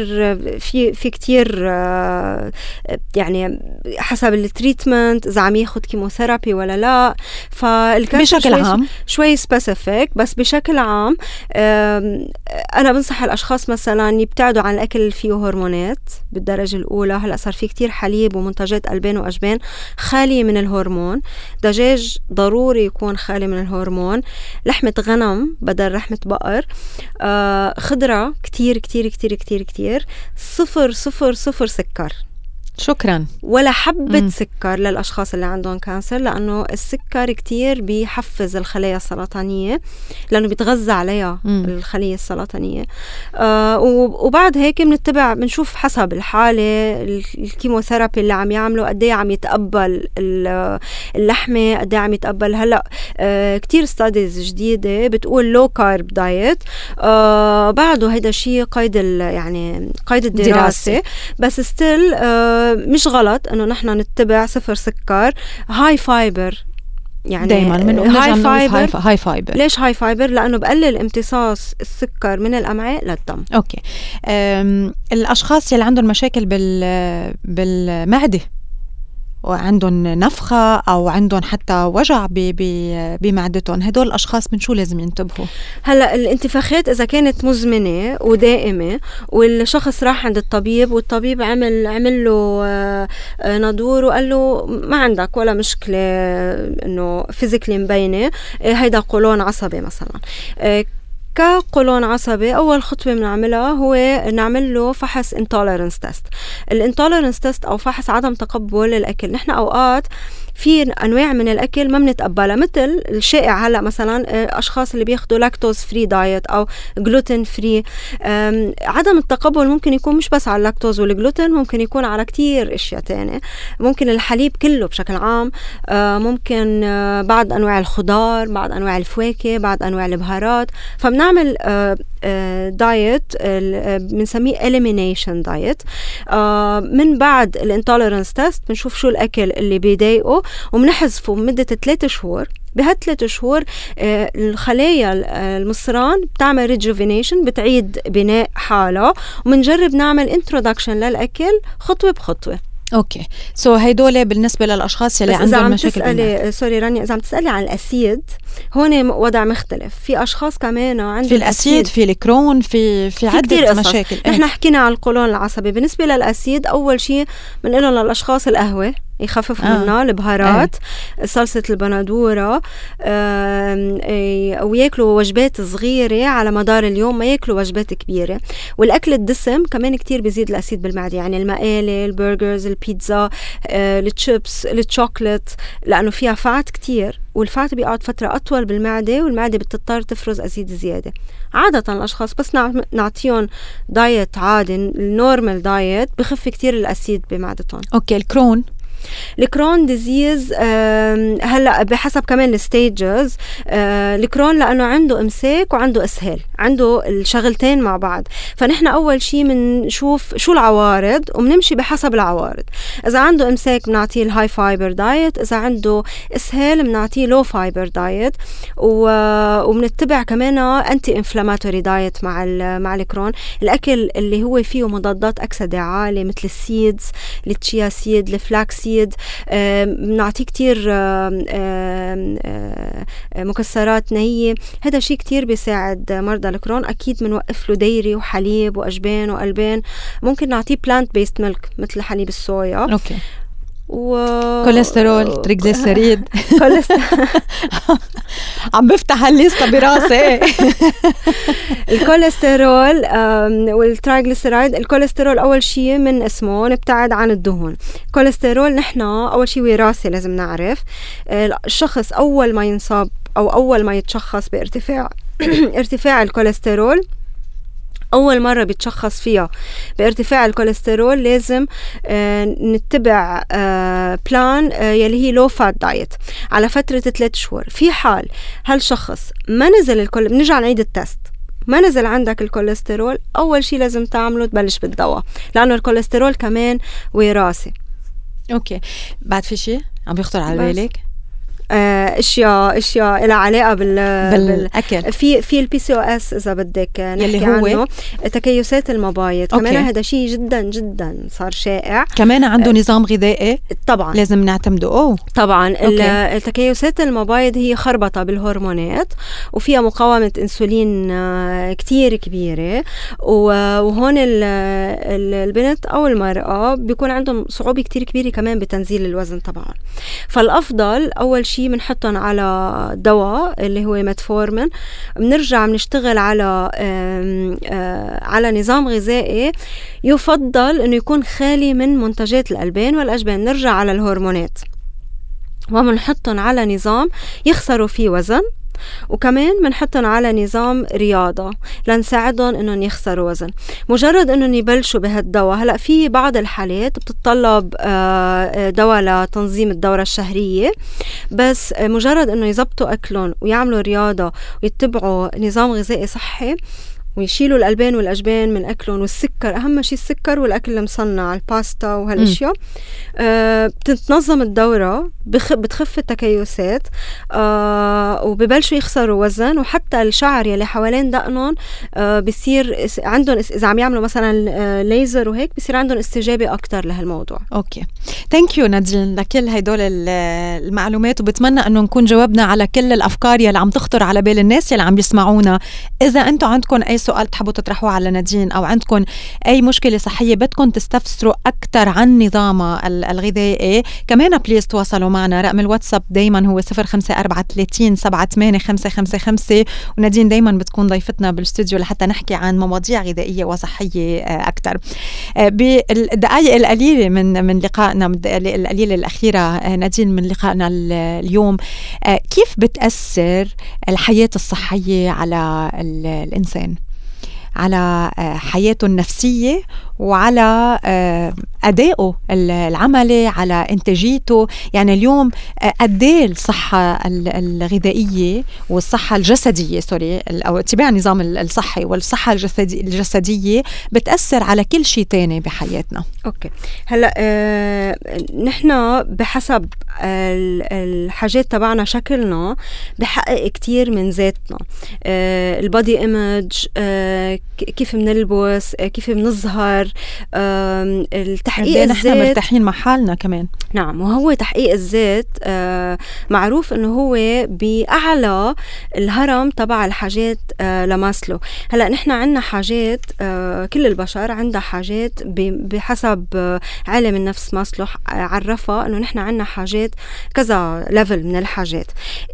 في في كتير آه يعني حسب ال treatment إذا عم ياخذ chemotherapy ولا لا. فال cancer بشكل شوي- عام؟ شوي specific بس بشكل عام آم، أنا بنصح الأشخاص مثلا يبتعدوا عن الأكل اللي فيه هرمونات بالدرجة الأولى. هلا صار في كتير حليب ومنتجات ألبان وأجبان خالية من الهرمون. دجاج ضروري يكون خالي من الهرمون. لحمة غنم بدل لحمه بقر. آه خضرة كتير كتير كتير كتير كتير. صفر صفر صفر سكر. شكرا ولا حبة مم. سكر للأشخاص اللي عندهم cancer لأنه السكر كتير بيحفز الخلايا السرطانية لأنه بيتغذى عليها مم. الخلية السرطانية آه وبعد هيك بنتبع بنشوف حسب الحالة ال- chemotherapy اللي عم يعمله قد إيه عم يتقبل ال- اللحمة قد إيه عم يتقبل هلأ آه كتير studies جديدة بتقول low carb diet آه بعده هيدا شيء قيد يعني قيد الدراسة دراسة. بس still آه مش غلط إنه نحن نتبع صفر سكر. high fiber يعني دائما من high fiber high fiber ليش high fiber لأنه بقلل امتصاص السكر من الأمعاء للدم. okay. الأشخاص اللي عندهم مشاكل بال بالمعدة وعندهم نفخة أو عندهم حتى وجع بمعدتهم. هدول الأشخاص من شو لازم ينتبهوا؟ هلا الانتفاخات إذا كانت مزمنة ودائمة والشخص راح عند الطبيب والطبيب عمل عمل له آه، ناظور وقال له ما عندك ولا مشكلة إنه physically مبينة آه، هيدا قولون عصبي مثلا. آه، كقولون عصبي. أول خطوة بنعملها هو نعمل له فحص intolerance test ال intolerance test أو فحص عدم تقبل الأكل. نحن أوقات في أنواع من الأكل ما بنتقبلها مثل الشائع هلأ مثلا آه، أشخاص اللي بياخذوا lactose free diet أو gluten free عدم التقبل ممكن يكون مش بس على ال lactose وال gluten ممكن يكون على كتير أشياء تانية. ممكن الحليب كله بشكل عام آه، ممكن آه، بعض أنواع الخضار بعض أنواع الفواكه بعض أنواع البهارات. فبنعمل diet بنسميه elimination diet من بعد ال intolerance test بنشوف شو الأكل اللي بيضايقه. وبنحذفه مدة ثلاثة شهور. بهالثلاث شهور آه، الخلايا المصران بتعمل rejuvenation بتعيد بناء حالها وبنجرب نعمل introduction للأكل خطوة بخطوة. okay. so so, هيدول بالنسبة للأشخاص اللي عندهم مشاكل تسألي sorry رانيا إذا عم تسألي عن ال acid هون وضع مختلف. في أشخاص كمان عندهم في الأسيد في الكرون في في, في عدة مشاكل. نحن حكينا عن القولون العصبي. بالنسبة للأسيد أول شيء بنقول للأشخاص القهوة. يخففوا آه. منها البهارات آه. صلصة البندورة وياكلوا وجبات صغيرة على مدار اليوم ما ياكلوا وجبات كبيرة والأكل الدسم كمان كتير بيزيد الأسيد بالمعدة يعني المقالي البرجرز البيتزا آه التشيبس الشوكلت لأنه فيها fat كتير وال fat بيقعد فترة أطول بالمعدة والمعدة بتضطر تفرز acid زيادة عادة الأشخاص بس نعطيهم diet عادي ال normal diet بخف كتير ال acid بمعدتهم okay ال Crohn ال Crohn disease هلأ بحسب كمان ال stages آه، الكرون لأنه عنده إمساك وعنده أسهال عنده الشغلتين مع بعض. فنحن أول شيء بنشوف شو العوارض وبنمشي بحسب العوارض. إذا عنده إمساك بنعطيه ال high fiber diet إذا عنده أسهال بنعطيه low fiber diet وبنتبع كمان anti inflammatory diet مع مع الكرون الأكل اللي هو فيه مضادات أكسدة عالية مثل ال seeds ال chia seed ال flaxseed الأكيد بنعطيه كتير مكسرات نية. هذا شيء كتير بيساعد مرضى الكرون. أكيد بنوقف له dairy وحليب وأجبان وألبان ممكن نعطيه plant based milk مثل حليب الصويا. okay. و كوليسترول triglyceride عم بفتح الليسته براسي. الكوليسترول وال triglyceride الكوليسترول أول شيء من اسمه نبتعد عن الدهون. الكوليسترول نحن أول شيء وراثي لازم نعرف. الشخص أول ما ينصاب أو أول ما يتشخص بارتفاع ارتفاع الكوليسترول أول مرة بيتشخص فيها. بارتفاع الكوليسترول لازم آه نتبع آه plan آه يلي هي low fat diet على فترة ثلاث شهور. في حال هالشخص ما نزل الكوليسترول بنرجع نعيد ال test. ما نزل عندك الكوليسترول أول شيء لازم تعمله تبلش بالدواء لأنه الكوليسترول كمان وراثي. okay. بعد في شيء عم بيخطر على بالك؟ آه، أشياء أشياء لها علاقة بال بالاكل في في ال PCOS إذا بدك نحكي هو عنه. تكيسات المبايض كمان هذا شيء جدا جدا صار شائع. كمان عنده نظام غذائي؟ طبعا. لازم نعتمده. أوه. طبعا. التكيسات المبايض هي خربطة بالهرمونات وفيها مقاومة إنسولين آه، كتير كبيرة. وهون البنت أو المرأة بيكون عندهم صعوبة كتير كبيرة كمان بتنزيل الوزن طبعا فالأفضل أول شيء شيء بنحطهم على دواء اللي هو متفورمين بنرجع بنشتغل على آه، على نظام غذائي يفضل إنه يكون خالي من منتجات الألبان والأجبان. نرجع على الهرمونات. وبنحطهم على نظام يخسروا فيه وزن. وكمان بنحطهم على نظام رياضة لنساعدهم انهم يخسروا وزن. مجرد انهم يبلشوا بهالدواء هلأ في بعض الحالات بتتطلب آه، آه، دواء لتنظيم الدورة الشهرية بس مجرد إنه يزبطوا اكلهم ويعملوا رياضة ويتبعوا نظام غذائي صحي ويشيلوا الألبان والأجبان من أكلهم والسكر أهم شيء السكر والأكل المصنع الباستا وهالأشياء. آه بتتنظم الدورة بخ بتخف التكيسات آه وببلشوا يخسروا وزن. وحتى الشعر يلي حوالين دقنهم آه بصير عندهم إذا عم يعملوا مثلا آه ليزر وهيك بصير عندهم استجابة أكثر لهالموضوع. okay. thank you نادين لكل هدول المعلومات. وبتمنى أنه نكون جاوبنا على كل الأفكار يلي عم تخطر على بال الناس يلي عم يسمعونا. إذا أنتم عندكم أي سؤال تحبوا تطرحوه على نادين أو عندكم أي مشكلة صحية بدكم تستفسروا أكثر عن نظامها الغذائي. كمان please تواصلوا معنا. رقم الواتساب دائما هو 05430 78555 ونادين دائما بتكون ضيفتنا بالاستوديو لحتى نحكي عن مواضيع غذائية وصحية آه، أكثر آه، بالدقائق القليلة من من لقائنا القليلة الأخيرة آه، نادين من لقائنا اليوم كيف بتأثر الحياة الصحية على الإنسان؟ على آه، حياته النفسية وعلى آه، أدائه العملي على إنتاجيته. يعني اليوم آه، قد الصحة الغذائية والصحة الجسدية سوري أو اتباع النظام الصحي والصحة الجسدية بتأثر على كل شيء تاني بحياتنا. أوكي. هلأ آه نحن بحسب الحاجات تبعنا شكلنا بحقق كتير من ذاتنا. آه البادي إيمج آه كيف بنلبس آه كيف بنظهر آه تحقيق الذات. نحن مرتاحين مع حالنا كمان. نعم وهو تحقيق الذات آه معروف إنه هو بأعلى الهرم تبع الحاجات آه لماسلو. هلأ نحن عندنا حاجات آه كل البشر عندها حاجات بحسب علم النفس ماسلو عرفها إنه نحن عندنا حاجات كذا level من الحاجات.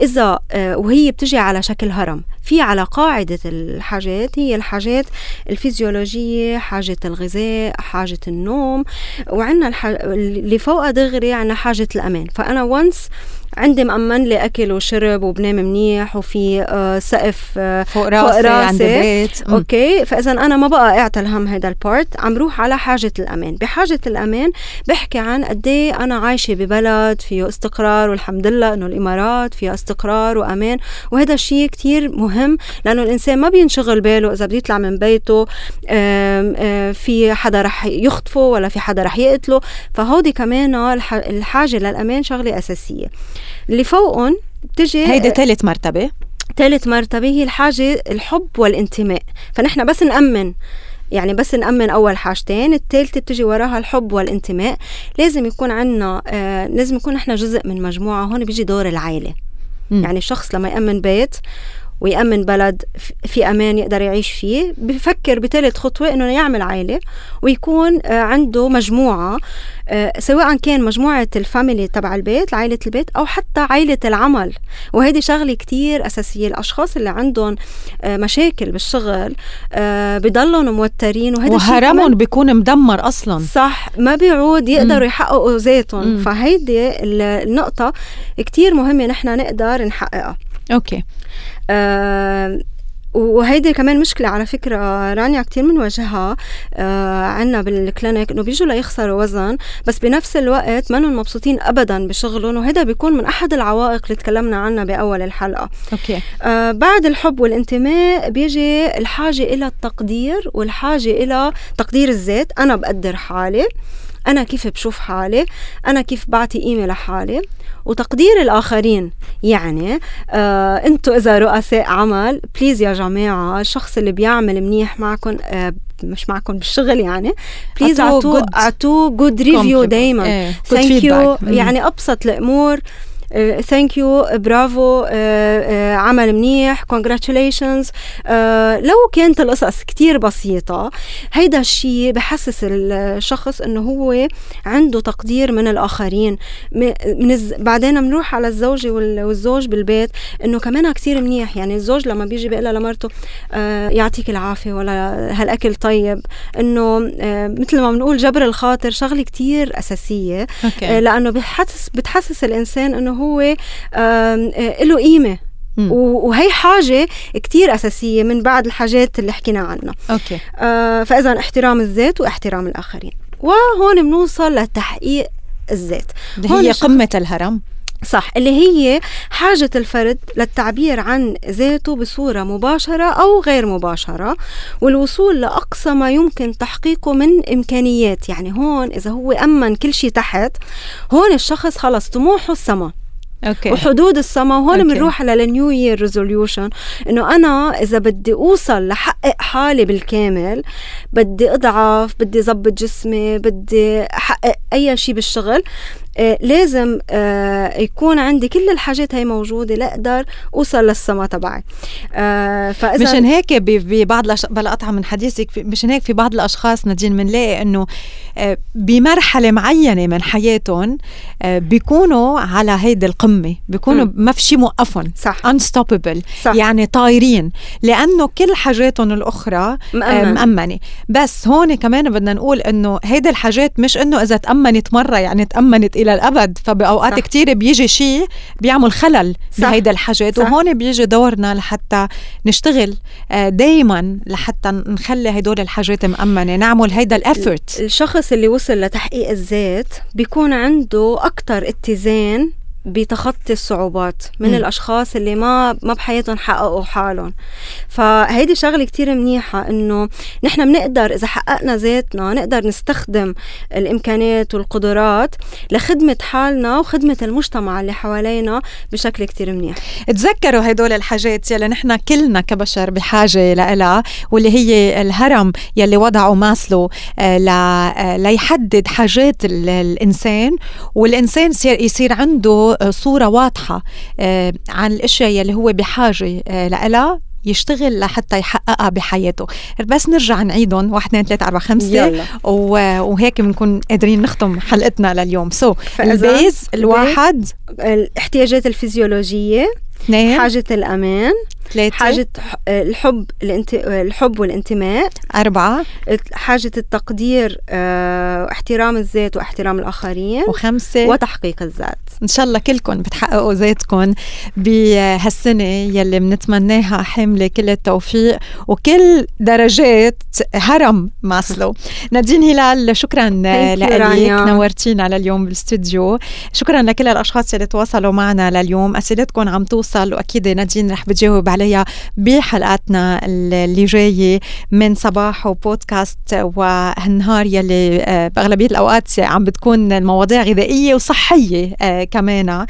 إذا وهي بتجي على شكل هرم. في على قاعدة الحاجات هي الحاجات الفيزيولوجية حاجة الغذاء حاجة النوم وعندنا الح... اللي فوقها دغري عندنا حاجة الأمان. فأنا وانس عندي مأمن لي أكل وشرب وبنام منيح وفي آه سقف آه فوق راسي, فوق راسي عند البيت. okay. فإذا أنا ما بقى أعتل هم هذا ال part عم روح على حاجة الأمان. بحاجة الأمان بحكي عن قد إيه أنا عايشة ببلد فيه استقرار والحمد لله إنه الإمارات فيها استقرار وأمان. وهذا الشيء كتير مهم لأنه الإنسان ما بينشغل باله إذا بده يطلع من بيته في حدا رح يخطفه ولا في حدا رح يقتله. فهودي كمان الحاجة للأمان شغلة أساسية. اللي فوقهم بتجي هيدي ثالث مرتبة. ثالث مرتبة هي الحاجة الحب والانتماء. فنحن بس نأمن يعني بس نأمن أول حاجتين الثالثة بتجي وراها الحب والانتماء. لازم يكون عنا آه لازم يكون نحن جزء من مجموعة هون بيجي دور العائلة. يعني الشخص لما يأمن بيت ويأمن بلد في أمان يقدر يعيش فيه. بفكر بثالث خطوة إنه يعمل عائلة ويكون آه، عنده مجموعة آه، سواء كان مجموعة ال family تبع البيت عائلة البيت أو حتى عائلة العمل. وهيدي شغلة كتير أساسية. الأشخاص اللي عندهم آه، مشاكل بالشغل بضلهم موترين. وهذا وهرمهم بيكون مدمر أصلا. صح ما بيعود يقدروا يحققوا ذاتهم. فهيدي النقطة كتير مهمة نحن نقدر نحققها. okay. آه وهيدي كمان مشكلة على فكرة رانيا كتير بنواجهها آه عنا بالكلينيك إنه بيجوا ليخسروا وزن بس بنفس الوقت منهم مبسوطين ابدا بشغلهم وهذا بيكون من أحد العوائق اللي تكلمنا عنها بأول الحلقة. أوكي. آه بعد الحب والانتماء بيجي الحاجة إلى التقدير والحاجة إلى تقدير الذات. أنا بقدر حالي. أنا كيف بشوف حالي؟ أنا كيف بعطي قيمة لحالي؟ وتقدير الآخرين يعني آه أنتوا إذا رؤساء عمل please يا جماعة الشخص اللي بيعمل منيح معكم آه مش معكم بالشغل يعني please أعطوه أعطوه good review دايما. thank you يعني أبسط الأمور. thank you برافو عمل منيح congratulations آه، لو كانت القصص كتير بسيطة هيدا الشيء بحسس الشخص إنه هو عنده تقدير من الآخرين. من الز... بعدين بنروح على الزوجة والزوج بالبيت إنه كمان كتير منيح. يعني الزوج لما بيجي بيقول لمرته آه يعطيك العافية ولا هالأكل طيب. إنه آه مثل ما بنقول جبر الخاطر شغلة كتير أساسية. آه لأنه بتحسس بتحسس الإنسان إنه هو آه، له قيمة. وهي حاجة كتير أساسية من بعد الحاجات اللي حكينا عنها. أوكي. آه فإذا احترام الذات واحترام الآخرين. وهون بنوصل لتحقيق الذات. هي قمة الهرم. صح. اللي هي حاجة الفرد للتعبير عن ذاته بصورة مباشرة أو غير مباشرة والوصول لأقصى ما يمكن تحقيقه من إمكانيات. يعني هون إذا هو أمن كل شيء تحت هون الشخص خلص طموحه السما okay. وحدود السما وهون بنروح على ال new year resolution إنه أنا إذا بدي أوصل لحقق حالي بالكامل بدي أضعف بدي ظبط جسمي بدي أحقق أي شيء بالشغل لازم آه، يكون عندي كل الحاجات هي موجودة لأقدر أوصل للسما تبعي. آه، فإذا مشان هيك ببعض الأش... بلا قطعه من حديثك مشان هيك في بعض الأشخاص نادين بنلاقي إنه بمرحلة معينة من حياتهم بيكونوا على هيدي القمة بيكونوا ما في شيء موقفهم. صح. Unstoppable. صح. يعني طايرين. لأنه كل حاجاتهم الأخرى مأمن. مأمنة. بس هون كمان بدنا نقول إنه هيدي الحاجات مش إنه إذا تأمنت مرة يعني تأمنت إلى الأبد فبأوقات صح. كتير بيجي شيء بيعمل خلل بهيدا الحاجات صح. وهون بيجي دورنا لحتى نشتغل آه، دائما لحتى نخلي هدول الحاجات مأمنة نعمل هيدا الافورت الشخص اللي وصل لتحقيق الذات بيكون عنده أكثر اتزان بتخطي الصعوبات من م. الأشخاص اللي ما ما بحياتهم حققوا حالهم فهيدي شغلة كتير منيحة إنه نحن بنقدر إذا حققنا ذاتنا نقدر نستخدم الإمكانيات والقدرات لخدمة حالنا وخدمة المجتمع اللي حوالينا بشكل كتير منيح تذكروا هدول الحاجات يلي نحن كلنا كبشر بحاجة لها واللي هي الهرم يلي وضعه ماسلو آه، آه، ليحدد حاجات الإنسان والإنسان يصير عنده صورة واضحة آه، عن الأشياء يلي هو بحاجة آه، لها يشتغل لحتى يحققها بحياته. بس نرجع نعيدهم واحد اثنين ثلاثة أربعة خمسة وهيك بنكون قادرين نختم حلقتنا لليوم. so, ال base الواحد الاحتياجات الفيزيولوجية اثنين. حاجة الأمان ثلاثة. حاجة الحب الانت... الحب والانتماء. أربعة. حاجة التقدير آه... احترام الذات واحترام الآخرين. وخمسة. وتحقيق الذات. إن شاء الله كلكم بتحققوا ذاتكم بهالسنة يلي بنتمناها حاملة كل التوفيق وكل درجات هرم ماسلو. نادين هلال شكرا لك. نورتينا لليوم بالاستوديو شكرا لكل الأشخاص اللي تواصلوا معنا لليوم. أسئلتكم عم توصل وأكيد نادين رح بتجاوب عليها بحلقاتنا اللي جاية من صباح وبودكاست وهالنهار يلي آه، بأغلبية الأوقات عم بتكون المواضيع غذائية وصحية آه، كمان.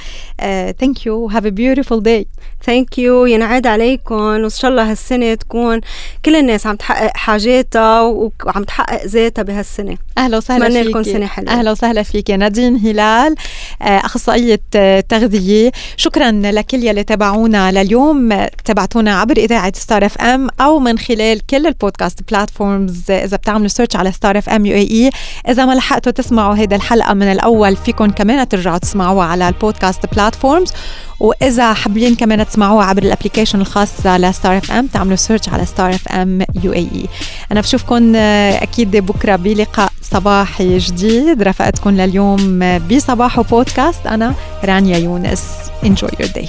thank you have a beautiful day thank you ينعاد عليكم. وإن شاء الله هالسنة تكون كل الناس عم تحقق حاجاتها وعم تحقق ذاتها بهالسنة. أهلا وسهلا فيك لكم سنة حلوة. أهلا وسهلا فيك نادين هلال. أخصائية تغذية. شكرا لكل يلي تابعونا لليوم. تبعتونا عبر إذاعة Star FM أو من خلال كل ال podcast platforms إذا بتعملوا search على Star FM UAE إذا ما لحقتوا تسمعوا هيدا الحلقة من الأول فيكم كمان ترجعوا تسمعوها على ال podcast platforms وإذا حابين كمان تسمعوها عبر ال application الخاصه ل Star FM تعملوا search على Star FM UAE أنا بشوفكم أكيد بكرة بلقاء. صباحي جديد. رفقتكم لليوم بصباح بودكاست أنا رانيا يونس. Enjoy your day.